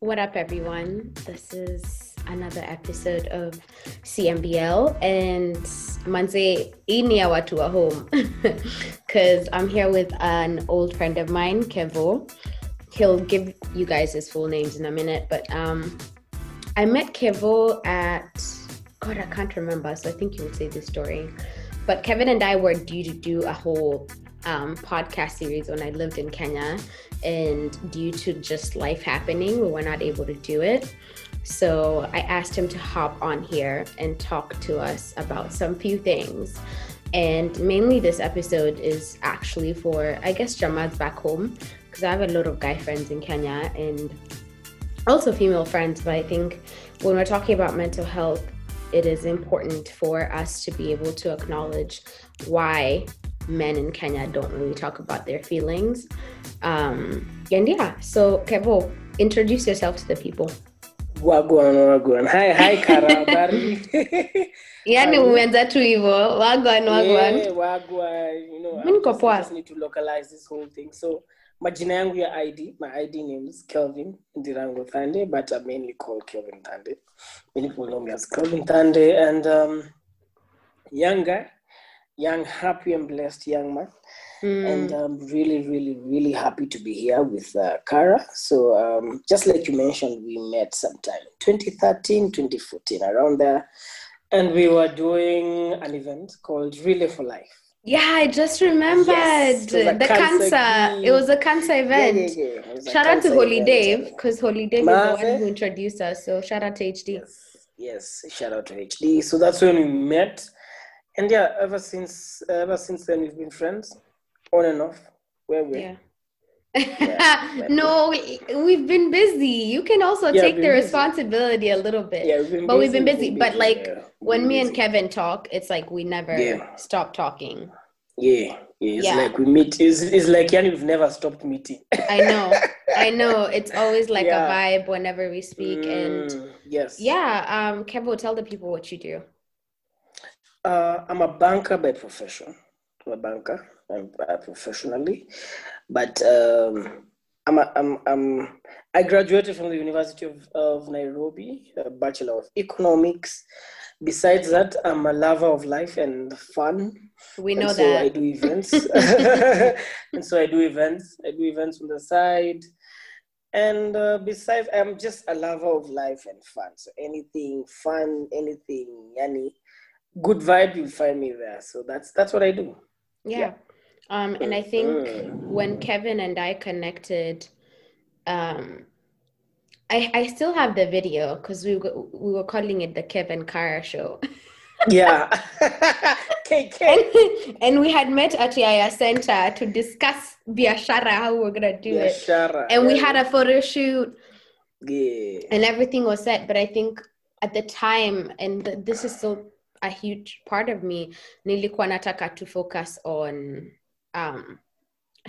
What up, everyone? This is another episode of CMBL, and manze ini watu wa home because I'm here with an old friend of mine, Kevo. He'll give you guys his full names in a minute, but um, I met Kevo at God, I can't remember, so I think you will say this story. But Kevin and I were due to do a whole um, podcast series when I lived in Kenya, and due to just life happening, we were not able to do it. So I asked him to hop on here and talk to us about some few things. And mainly, this episode is actually for, I guess, Jamads back home, because I have a lot of guy friends in Kenya and also female friends. But I think when we're talking about mental health, it is important for us to be able to acknowledge why men in Kenya don't really talk about their feelings. Um, and yeah, so Kevo, introduce yourself to the people. Wagwan, wagwan. Hi, hi, Kara. Yani umeanza tu hivyo wagwan wagwan. Yeah, wagwan. You know, Mi niko I just, poa. Just need to localize this whole thing. So, majina yangu ya ID, my ID name is Kelvin Ndirango Thande, but I'm mainly called Kelvin Thande. Many people know me as Kelvin Thande, and um, young guy, young, happy and blessed young man. Mm, and I'm really, really, really happy to be here with uh, Kara. So, um, just like you mentioned, we met sometime 2013, 2014, around there, and we were doing an event called Relay for Life. yeah, I just remembered Yes, the cancer cancer. It was a cancer event. Yeah, yeah, yeah. It was a Shout out to Holy event. Dave because Holy Dave is the one who introduced us. So shout out to HD. Yes, yes. Shout out to HD. So that's when we met, and yeah, ever since, ever since then, we've been friends, on and off. Where we? Yeah. Yeah. no, we- we've been busy. You can also Yeah, take the been busy. responsibility a little bit. Yeah, we've been but we've been busy, busy. we've But been like busy, yeah. When been me and. Kevin talk, it's like we never stop talking. Yeah, yeah, it's Yeah. like we meet. It's, it's like yeah, we've never stopped meeting. I know. I know. It's always like Yeah. a vibe whenever we speak. And Mm, yes, yeah, um, Kevo, tell the people what you do. Uh, I'm a banker by profession. I'm a banker um, uh, professionally, but um, I'm, a, I'm, I'm I graduated from the University of, of Nairobi, a Bachelor of Economics. Besides that, I'm a lover of life and fun. We and know so I do events, and so I do events. I do events on the side, and uh, besides, I'm just a lover of life and fun. So anything fun, anything, yani, good vibe, you'll find me there. So that's that's what I do. Yeah. Um, and I think Mm. when Kevin and I connected, um, I I still have the video because we were, we were calling it the Kevin Kara show. Yeah, KK. and, and we had met at Yaya Center to discuss biashara, how we were gonna do Yeah, it. And we had a photo shoot yeah. and everything was set. But I think at the time, and this is still a huge part of me, nilikuwa nataka to focus on um,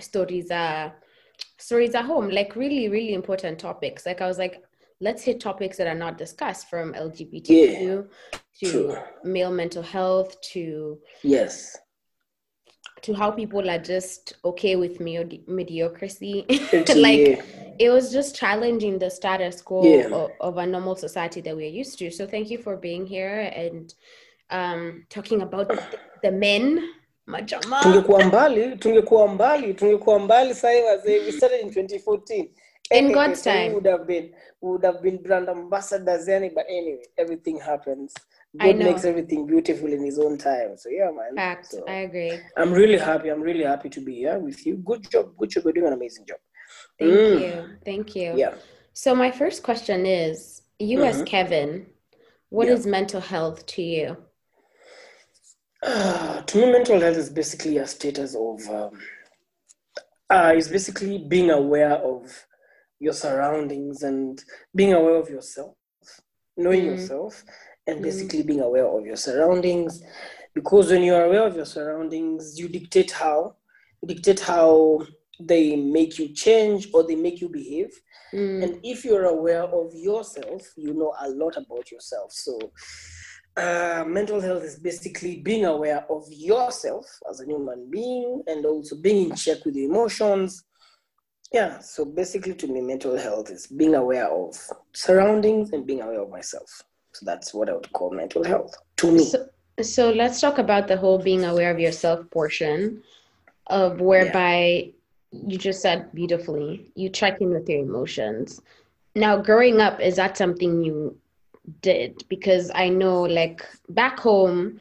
stories uh, stories at home, like really, really important topics. Like I was like, let's hit topics that are not discussed from LGBTQ to True. male mental health to Yes. to how people are just okay with medi- mediocrity. Like yeah. it was just challenging the status quo Yeah. of, of a normal society that we're used to. So thank you for being here and um, talking about the, men. Majama. tungekuwa mbali tungekuwa mbali tungekuwa mbali sahi wazee we started in 2014 In eh, God's time. would have been would have been brand ambassadors yani but anyway everything happens I god makes everything beautiful in his own time so yeah man Fact, so I agree. i'm really happy i'm really happy to be here with you good job good job you're doing an amazing job Thank Mm. you. Thank you. yeah So my first question is, you as Mhm. Kevin, what is Yeah. mental health to you? Uh, to me, mental health is basically a status of, um, uh, is basically being aware of your surroundings and being aware of yourself, knowing Mm. yourself, and Mm. basically being aware of your surroundings. Because when you are aware of your surroundings, you dictate how, you dictate how they make you change or they make you behave. Mm, And if you're aware of yourself, you know a lot about yourself. So, uh, mental health is basically being aware of yourself as a human being and also being in check with your emotions Yeah, so basically, to me, mental health is being aware of surroundings and being aware of myself. So that's what I would call mental health to me. So, so let's talk about the whole being aware of yourself portion of whereby yeah. you just said beautifully, you check in with your emotions. Now, growing up, is that something you did? Because I know, like, back home,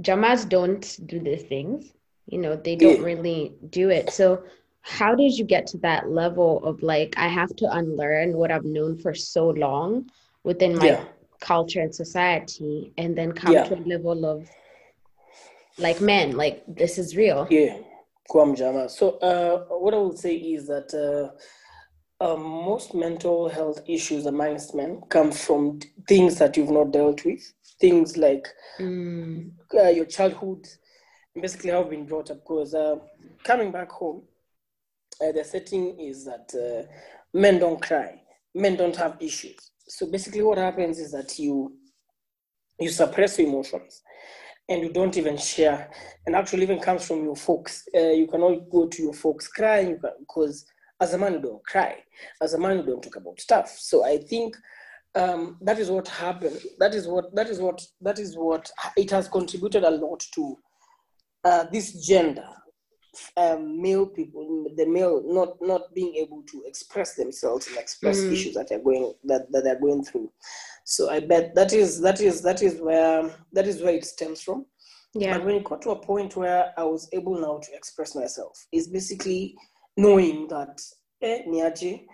Jamas don't do these things. You know, they don't really do it. So, how did you get to that level of like i have to unlearn what i've known for so long within my yeah. culture and society and then come yeah. to a level of like men like this is real yeah Kwamjama. so uh, what i would say is that uh, uh, most mental health issues amongst men come from things that you've not dealt with. Things like mm. Uh, your childhood basically how you've been brought up. Because uh, coming back home uh, the setting is that uh, men don't cry, men don't have issues. So basically, what happens is that you you suppress your emotions and you don't even share. And actually even comes from your folks. Uh, you cannot go to your folks crying because as a man you don't cry as a man you don't talk about stuff so i think um, that is what happened that is what that is what that is what it has contributed a lot to uh, this gender um, male people, the male not not being able to express themselves and express mm. issues that they're going that, that they're going through. So I bet that is that is that is where that is where it stems from. Yeah. But when it got to a point where I was able now to express myself, is basically knowing that eh, niaje,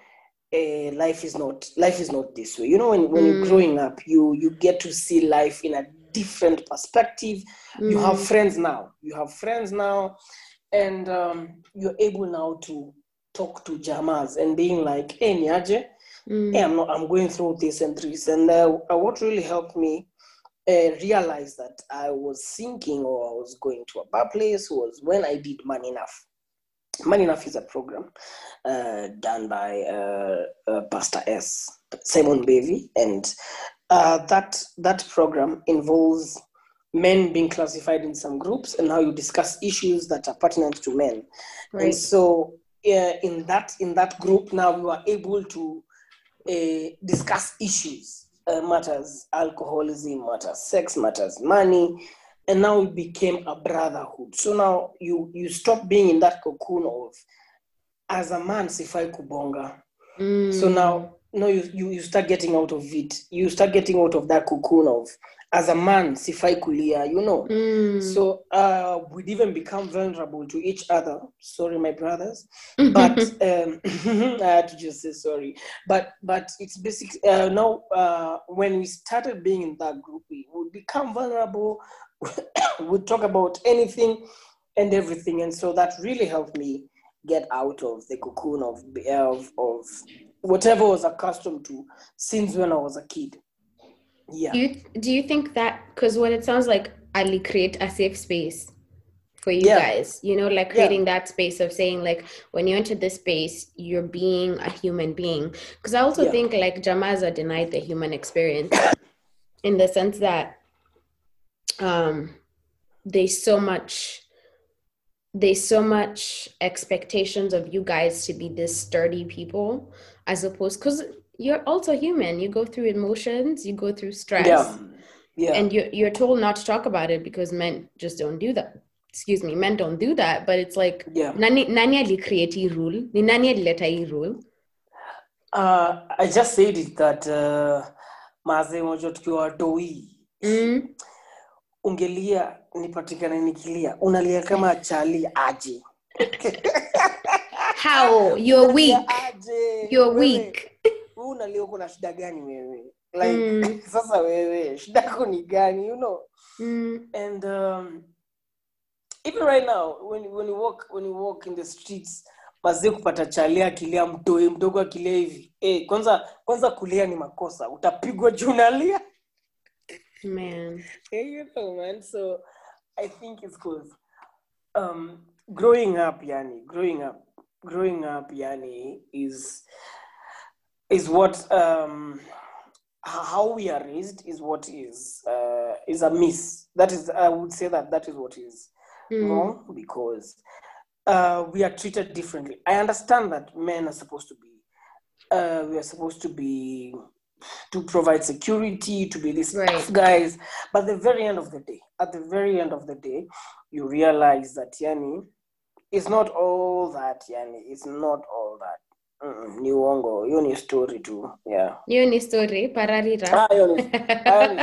eh, life is not life is not this way. You know, when when mm. you're growing up, you you get to see life in a different perspective. Mm. You have mm. friends now. You have friends now and um, you're able now to talk to jamas and being like, hey, Niaje, mm. hey, I'm not, I'm going through this and this. And uh, uh, what really helped me uh, realize that I was sinking or I was going to a bad place was when I did Man Enough. Man Enough is a program uh, done by uh, uh, Pastor S, Simon Mbevi, and that that program involves men being classified in some groups and how you discuss issues that are pertinent to men right. and so uh, in that in that group now we were able to uh, discuss issues uh, matters alcoholism matters sex matters money and now it became a brotherhood. So now you you stop being in that cocoon of as a man sifai kubonga. Mm. so now no you, you you start getting out of it. You start getting out of that cocoon of as a man sifai kulia you know. Mm. so uh, we'd even become vulnerable to each other. Sorry my brothers. But um, i had to just say sorry. But but it's basically uh, now uh, when we started being in that group we would become vulnerable we'd talk about anything and everything and so that really helped me get out of the cocoon of of, of whatever I was accustomed to since when I was a kid. Yeah. Do you, do you think that because what it sounds like Ali create a safe space for you yeah. guys, you know, like creating yeah. that space of saying like when you enter this space, you're being a human being. Because I also yeah. think like Jamaza denied the human experience in the sense that um there's so much there's so much expectations of you guys to be this sturdy people as opposed because you're also human you go through emotions you go through stress yeah. Yeah. and you're, you're told not to talk about it because men just don't do that excuse me men don't do that but it's like yeah. nani alicreate rule ni nani alileta rule uh, i just said it that uh, maze moja tukiwa mm. Ungelia nipatikane nikilia unalia kama chali aje? How? You're weak. you're weak. huu unalio kuna shida gani wewe? Like mm. sasa wewe shida yako ni gani you know? Mm. and um, even right now when, when you walk when you walk in the streets mazie kupata chalia akilia mtoe mdogo akilia hivi. Hey, eh, kwanza kwanza kulia ni makosa. Utapigwa juu unalia man you know, man so i think it's cause um, growing up yani growing up growing up yani is is what um, how we are raised is what is uh, is a miss. That is, I would say that that is what is mm. wrong because uh, we are treated differently. I understand that men are supposed to be, uh, we are supposed to be, to provide security, to be these Right. guys. But the very end of the day, at the very end of the day, you realize that yani, it's not all that. Yani, it's not all that. Mm-mm, ni uongo hiyo ni story tu yeah hiyo ni story pararira Ah, hiyo ni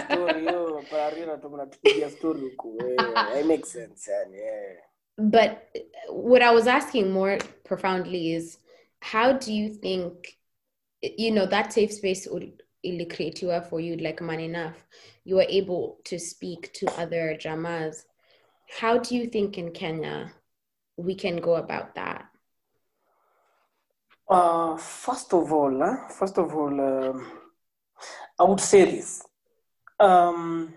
story hiyo pararira tu mnatupigia story huku eh, it makes sense yani eh. but what i was asking more profoundly is how do you think you know that safe space will ili creatiwa for you like man enough you are able to speak to other dramas how do you think in kenya we can go about that Uh, first of all, uh, first of all, um, I would say this. Um,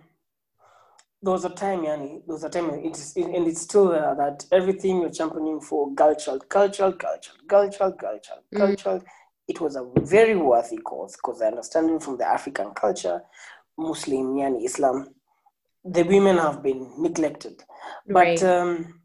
there was a time, Yani, there was a time, it is, and it's still there, that everything you're championing for, cultural, cultural, cultural, cultural, cultural, Mm. cultural, it was a very worthy cause because I understand from the African culture, Muslim, Yani, Islam, the women have been neglected. But right um,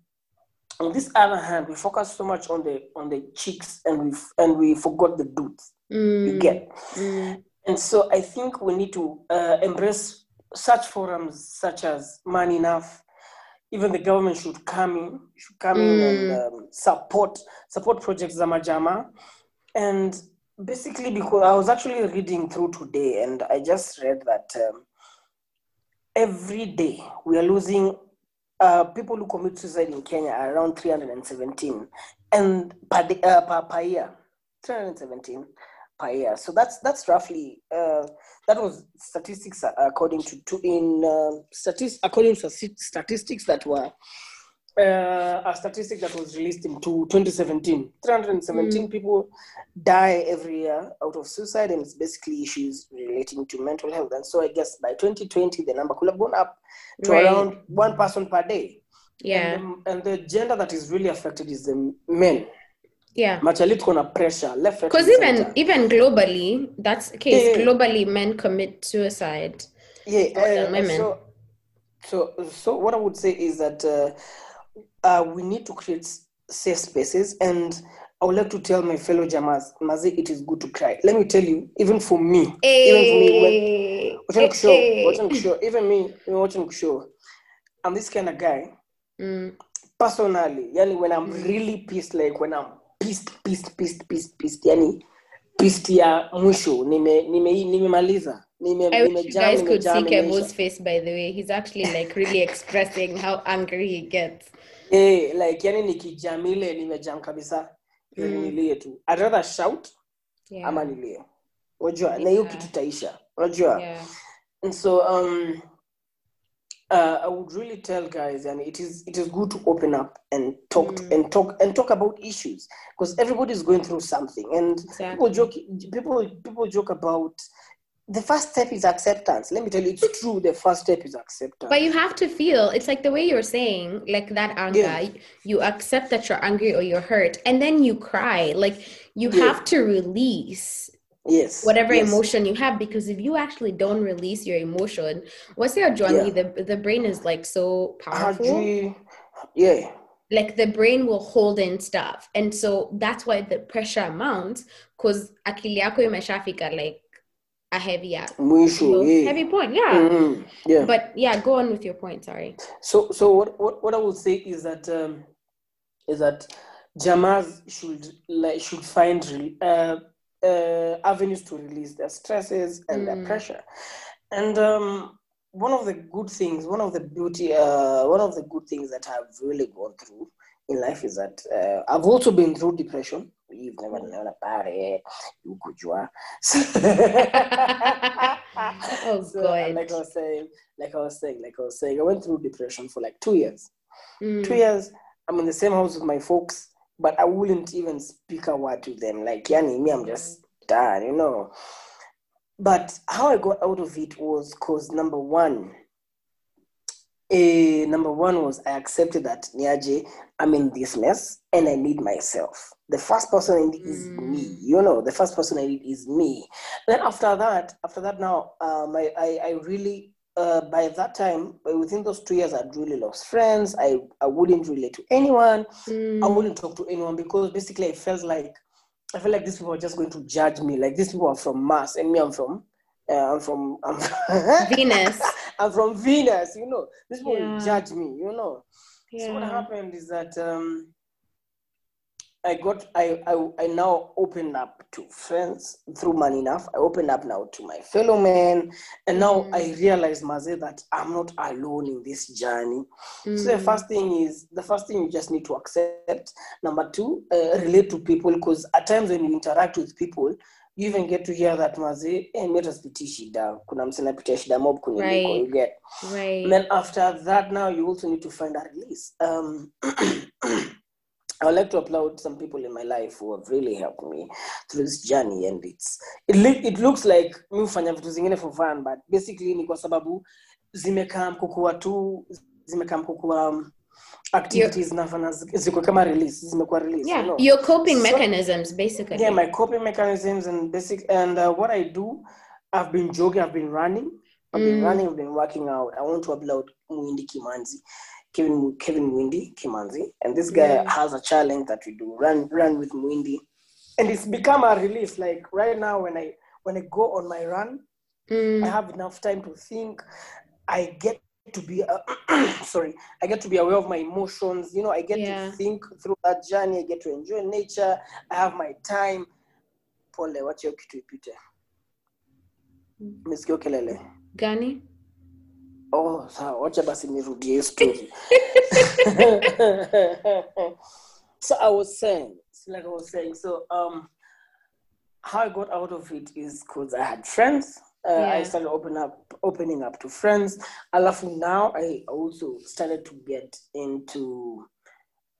on this other hand, we focus so much on the on the cheeks and we and we forgot the dudes. You Mm, get, mm, and so I think we need to uh, embrace such forums such as Man Enough. Even the government should come in, should come in and um, support support projects Zamajama, and basically because I was actually reading through today, and I just read that um, every day we are losing uh, people who commit suicide in Kenya are around 317 and per, day, uh, per, per year 317 per year. So that's that's roughly uh, that was statistics according to, to in uh, statistics according to statistics that were uh, a statistic that was released in two- 2017 317 people die every year out of suicide and it's basically issues relating to mental health. And so i guess by 2020 the number could have gone up to Right. around one person per day. Yeah. And, the, and the gender that is really affected is the men. Yeah. Machali tuko na pressure left because even center. even globally that's the case. Yeah. globally men commit suicide. Yeah uh, women. so so so what i would say is that uh, uh, we need to create safe spaces. And i would like to tell my fellow jamas mazi it is good to cry. Let me tell you even for me even for me when Eh, watching eh, show show even me even watching show. I'm this kind of guy. Mm, personally yani when i'm really pissed like when i'm pissed pissed pissed pissed pissed yani pissed ya mwisho nime nime nimemaliza nime I wish you guys could see nimejam face, by the way. He's actually like really expressing how angry he gets. Eh like yani nikijam ile nimejam kabisa mm. Mm. nilie tu i'd rather shout Yeah. ama nilie unajua na hiyo Yeah. kitu itaisha unajua Yeah. and so um uh, I would really tell guys, and it is it is good to open up and talk Mm. and talk and talk about issues because everybody's going through something, and people Exactly. joke people people joke about the first step is acceptance. Let me tell you, it's true. The first step is acceptance. But you have to feel it's like the way you're saying, like that anger. Yeah. You accept that you're angry or you're hurt, and then you cry. Like you Yeah. have to release yes, whatever yes. emotion you have because if you actually don't release your emotion, what's your journey? The the brain is like so powerful. Hadri- yeah, like the brain will hold in stuff and so that's why the pressure mounts because akili yako imeshafika like a heavy mwisho, know, yeah. heavy point yeah Mhm, yeah. but yeah go on with your point sorry So, so what, what, what I would say is that um, is that Jamas should like should find uh, uh, avenues to release their stresses and their Mm. pressure, and um, one of the good things, one of the beauty, uh, one of the good things that I've really gone through in life is that uh, I've also been through depression. You've never known about it, you good, could Oh, so, God. like I was saying, like I was saying, like I was saying, I went through depression for like two years. Mm, Two years, I'm in the same house with my folks, but I wouldn't even speak a word to them. Like, yani, me, I'm just done, you know. But how I got out of it was because number one, eh, number one was I accepted that Niaje, I'm in this mess and I need myself. The first person I need is me. You know, the first person I need is me. Then after that, after that now, um, I, I, I really uh, by that time, within those two years, I'd really lost friends. I, I wouldn't relate to anyone. Mm. I wouldn't talk to anyone because basically I felt like I felt like these people are just going to judge me. Like these people are from Mars, and me, I'm from, uh, I'm from, I'm Venus. I'm from Venus. You know, This people Yeah. will judge me. You know. So what happened is that um, I got I, I I now opened up to friends through Man Enough. I opened up now to my fellow men, and now Mm. I realize, Maze, that I'm not alone in this journey. So the Mm. first thing is the first thing you just need to accept. Number two, uh, relate to people because at times when you interact with people, you even get to hear that maze, eh, mimi sipitii shida. Kuna anapitia shida mob kuniliko, Right. you get. Right. And then after that, now you also need to find a release. Um, I would like to applaud some people in my life who have really helped me through this journey, and it's it, it looks like mi hufanya vitu zingine for fun, but basically ni kwa sababu zimekaa mkukua tu zimekaa mkukua um, activities nafanya ziko kama release zimekuwa release yeah. you know? Your coping So- mechanisms, basically. yeah my coping mechanisms and basic and uh, what i do i've been jogging i've been running i've been Mm. running i've been working out i want to upload mwindi kimanzi kevin kevin mwindi kimanzi and this guy has a challenge that we do run run with mwindi and it's become a release like right now when i when i go on my run i Mm. have enough time to think i get to be uh, sorry i get to be aware of my emotions you know i get Yeah. to think through that journey i get to enjoy nature i have my time. Pole wacha kitu ipite? Mesikia kelele Gani? oh sawa wacha basi nirudie hiyo story. So i was saying like i was saying so um how i got out of it is because i had friends uh, i started open up opening up to friends alafu now i also started to get into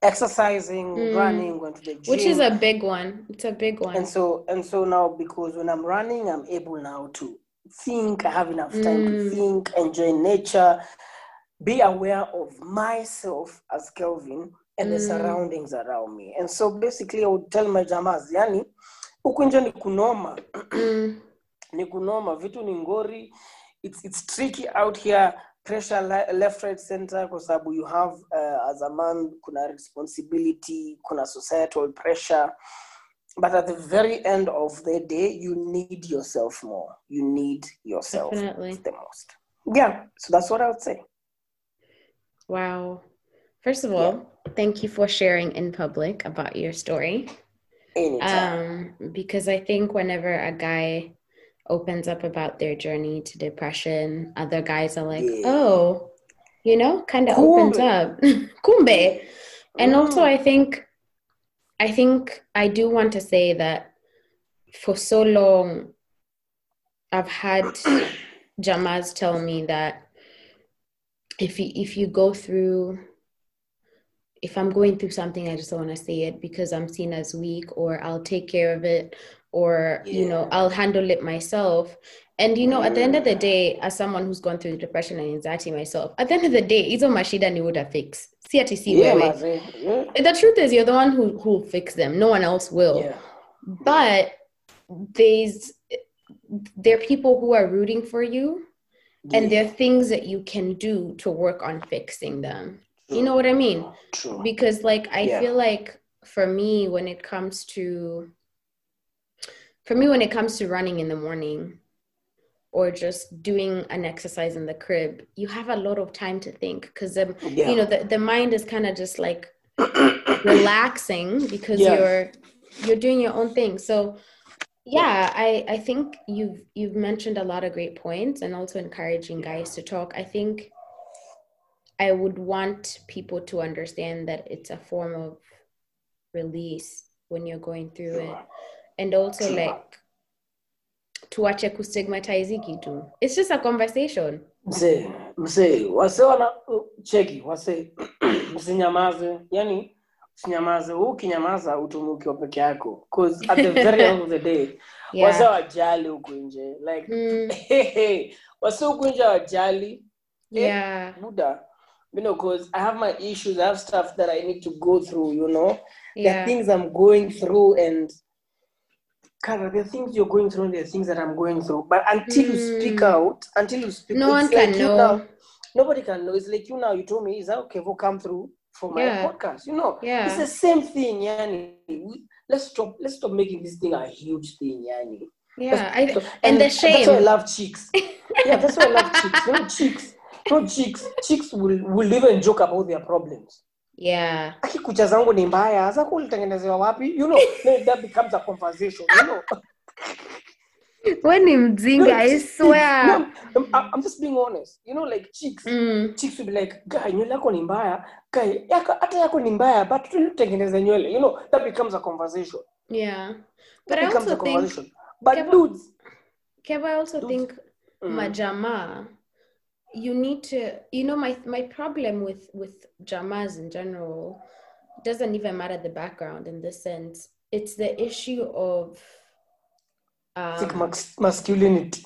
exercising Mm. running going to the gym Which is a big one. It's a big one. and so and so now because when i'm running i'm able now to think i have enough time to Mm. think enjoy nature be aware of myself as kelvin and the Mm. surroundings around me and so basically i would tell my jamas yani huku ni kunoma Mm. Ni kunoma vitu ni ngori. It's, it's tricky out here pressure left right center kwa sababu you have uh, as a man kuna responsibility kuna societal pressure. But at the very end of the day you need yourself more. You need yourself Definitely. the most. Yeah so that's what i would say. Wow. First of all, thank you for sharing in public about your story. anytime. Um, because I think whenever a guy opens up about their journey to depression, other guys are like, Yeah. oh, you know, kind of opens up. Kumbe. And also. I think I think I do want to say that for so long I've had Jamaz tell me that if you if you go through if I'm going through something, I just don't want to say it because I'm seen as weak, or I'll take care of it, or you know, I'll handle it myself. And you know, at the end of the day, as someone who's gone through depression and anxiety myself, at the end of the day, hizo mashida ni would fix. See yeah, wewe. yeah. The truth is, you're the one who who will fix them. No one else will. yeah. But there's there are people who are rooting for you, and there are things that you can do to work on fixing them. You know what I mean? True. because like i Yeah. feel like for me when it comes to for me when it comes to running in the morning or just doing an exercise in the crib you have a lot of time to think because um, yeah. you know the, the mind is kind of just like relaxing because Yeah. you're you're doing your own thing. So yeah. i i think you've you've mentioned a lot of great points and also encouraging guys to talk. I think i would want people to understand that it's a form of release when you're going through it and also like tuache kustigmatize kitu. It's just a conversation. Mzee mzee wase wana cheki wase msinyamaze. Yani usinyamaze huu ukinyamaza utumi ukiwa peke yako. 'Cause at the very end of the day wase yeah wajali huku nje. Like mm, wase huku nje wajali yeah. buda you know because i have my issues i have stuff that i need to go through you know? Yeah. things i'm going through and Kara, the things you're going through, there are things that I'm going through. But until you speak Mm. out, until you speak No one can like know. now- nobody can know. It's like you now, you told me, is that okay for come through for my Yeah. podcast? You know, Yeah. it's the same thing, Yani. We, let's stop let's stop making this thing a huge thing, Yani. Yeah. I, So- and the shame. That's why I love chicks. yeah, that's why I love chicks. You know, chicks. No chicks. Chicks will, will even joke about their problems. Yeah. Aki kucha zangu ni mbaya. Sasa kulitengenezewa wapi? You know, that becomes a conversation. You know. we ni Mzinga, I swear. No, I'm, just being honest. You know, like chicks. Mm. Chicks will be like, guy, nywele yako ni mbaya. Guy, yako, hata yako ni mbaya, but tutengeneze nywele. You know, that becomes a conversation. Yeah. That I also think. But Kev- dudes, Kev, I also Dudes. think mm, majama you need to you know my my problem with with jamas in general doesn't even matter the background in this sense. It's the issue of um, masculinity.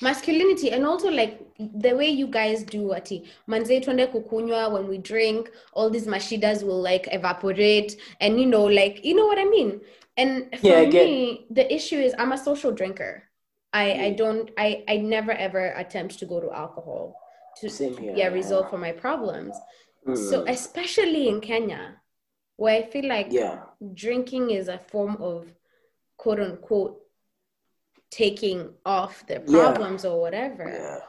masculinity and also like the way you guys do ati manze twende kukunywa when we drink all these mashidas will like evaporate and you know like you know what i mean? And for Yeah, me the issue is i'm a social drinker i i Mm. don't i i never ever attempt to go to alcohol to yeah resolve for my problems so Mm, especially in kenya where i feel like yeah. drinking is a form of quote unquote taking off their Yeah. problems or whatever Yeah.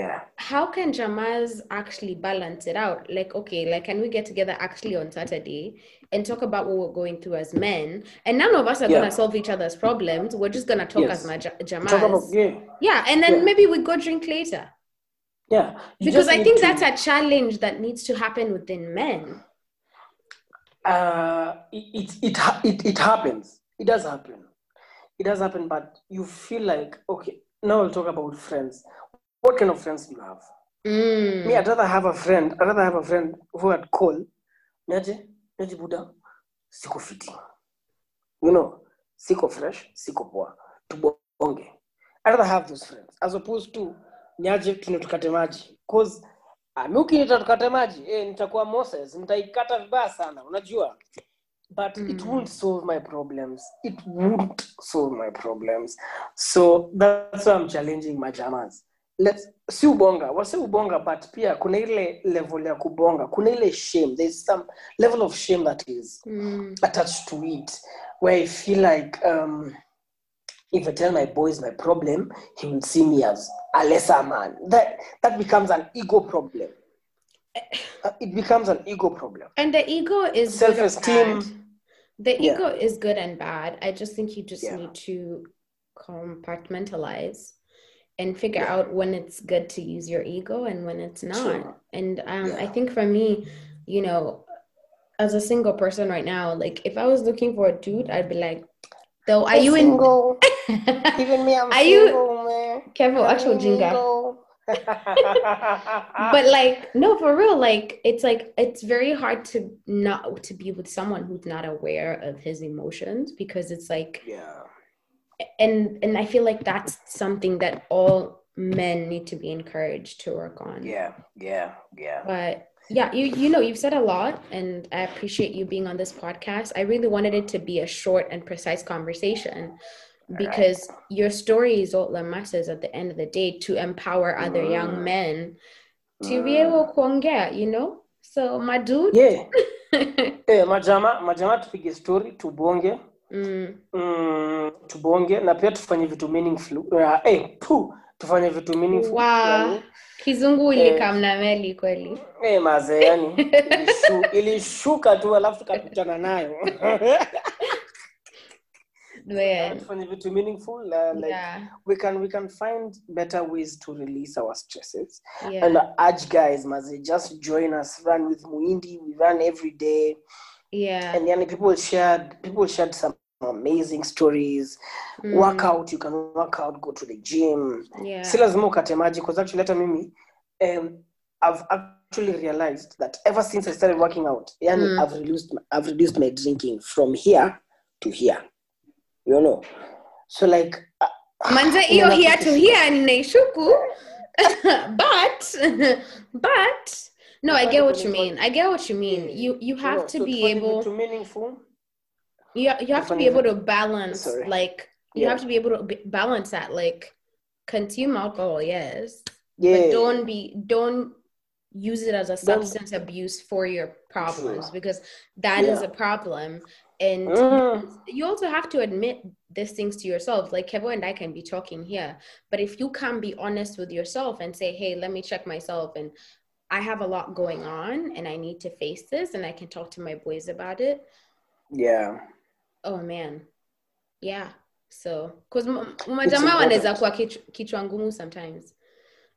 Yeah. how can jamas actually balance it out like okay like can we get together actually on saturday and talk about what we're going through as men and none of us are Yeah. gonna solve each other's problems we're just gonna talk Yes. as maja- jamas about yeah. yeah and then Yeah. maybe we go drink later Yeah. You because i think to- that's a challenge that needs to happen within men uh it, it it it it happens. It does happen. It does happen, but you feel like okay, now we'll talk about friends. What kind of friends do you have? Mm. Me, I'd rather have a friend, I'd rather have a friend who I'd call, Niaje, Niaje Buddha, siko fiti. You know, siko fresh, siko poa, tubonge. I'd rather have those friends as opposed to Niaje tunatukate maji. Cause uh, mi ukiniita tukate maji, eh, nitakuwa Moses, nitaikata vibaya sana, unajua. But it Mm. won't solve my problems. It won't solve my problems. So that's why I'm challenging my jamas. Let's si ubonga, wasi ubonga but pia kuna ile level ya kubonga, kuna ile shame. There's some level of shame that is Mm. attached to it where I feel like um if I tell my boys my problem, he will see me as a lesser man. That that becomes an ego problem. It becomes an ego problem. And the ego is Self-esteem. The Yeah. ego is good and bad. I just think you just Yeah. need to compartmentalize and figure Yeah. out when it's good to use your ego and when it's not. True. And um, I think for me, you know, as a single person right now, like if I was looking for a dude, I'd be like, though, are you in? single? Even me, I'm Are you- man. Careful, actual jinga. But like no for real like it's like it's very hard to not to be with someone who's not aware of his emotions because it's like yeah, and and i feel like that's something that all men need to be encouraged to work on yeah, yeah, yeah. but yeah you you know you've said a lot and i appreciate you being on this podcast i really wanted it to be a short and precise conversation because your story is all the masses at the end of the day to empower other young Mm. men to be Mm. able kuongea you know so my dude Yeah. Eh, majama majama tupige story to tubonge mm, mm, tubonge na pia tufanye vitu meaningful uh, eh, puh, tufanye vitu meaningful. Wow yani, kizungu Eh. meli kweli. eh, maze yani ilishu, ilishuka tu alafu tukakutana nayo. Man, tufanye vitu meaningful uh, like yeah. we can we can find better ways to release our stresses. Yeah. And urge guys maze just join us run with muindi we run every day. Yeah. And yani people shared people shared some amazing stories. Mm, work out you can work out go to the gym. Yeah. Si lazima ukate maji because actually hata mimi um, i've actually realized that ever since i started working out yani Mm. i've reduced my, i've reduced my drinking from here to here. You know? So like uh, manze hiyo here to here ninaishuku. But but no i get what you mean. I get what you mean. You you have to so be able vitu meaningful you, you have to be able to balance Sorry. like you Yeah. have to be able to b- balance that like consume alcohol yes. Yeah. but don't be don't use it as a Don't- substance abuse for your problems because that is Yeah. a problem. And Mm. you also have to admit these things to yourself. Like kevo and i can be talking here. But if you can't be honest with yourself and say hey let me check myself and i have a lot going on and i need to face this and i can talk to my boys about it. Yeah oh man. Yeah. So because majamaa important. wanaweza kuwa kichwa- ngumu sometimes.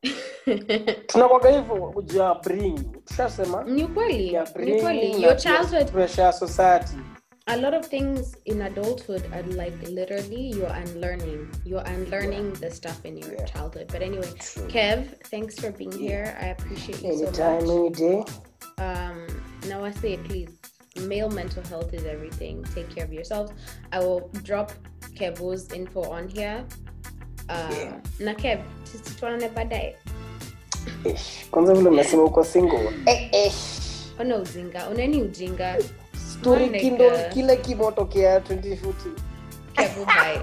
Tunakwaga hivyo kujua bring. Tushasema ni ukweli ni ukweli. your childhood pressure ya society. A lot of things in adulthood are like literally you're unlearning. You're unlearning the stuff in your Yeah. childhood. But anyway True. kev thanks for being Yeah. here. I appreciate you anytime so much. Anytime, any day. Um now i say it please male mental health is everything. Take care of yourselves i will drop kevo's info on here. Uh, Yeah. na kev tuonane baadaye. Kwanza vile umesema uko single. Eh, eh. ona ujinga? Unani ujinga? Story kindo kile kimotokea 2014 kevo bye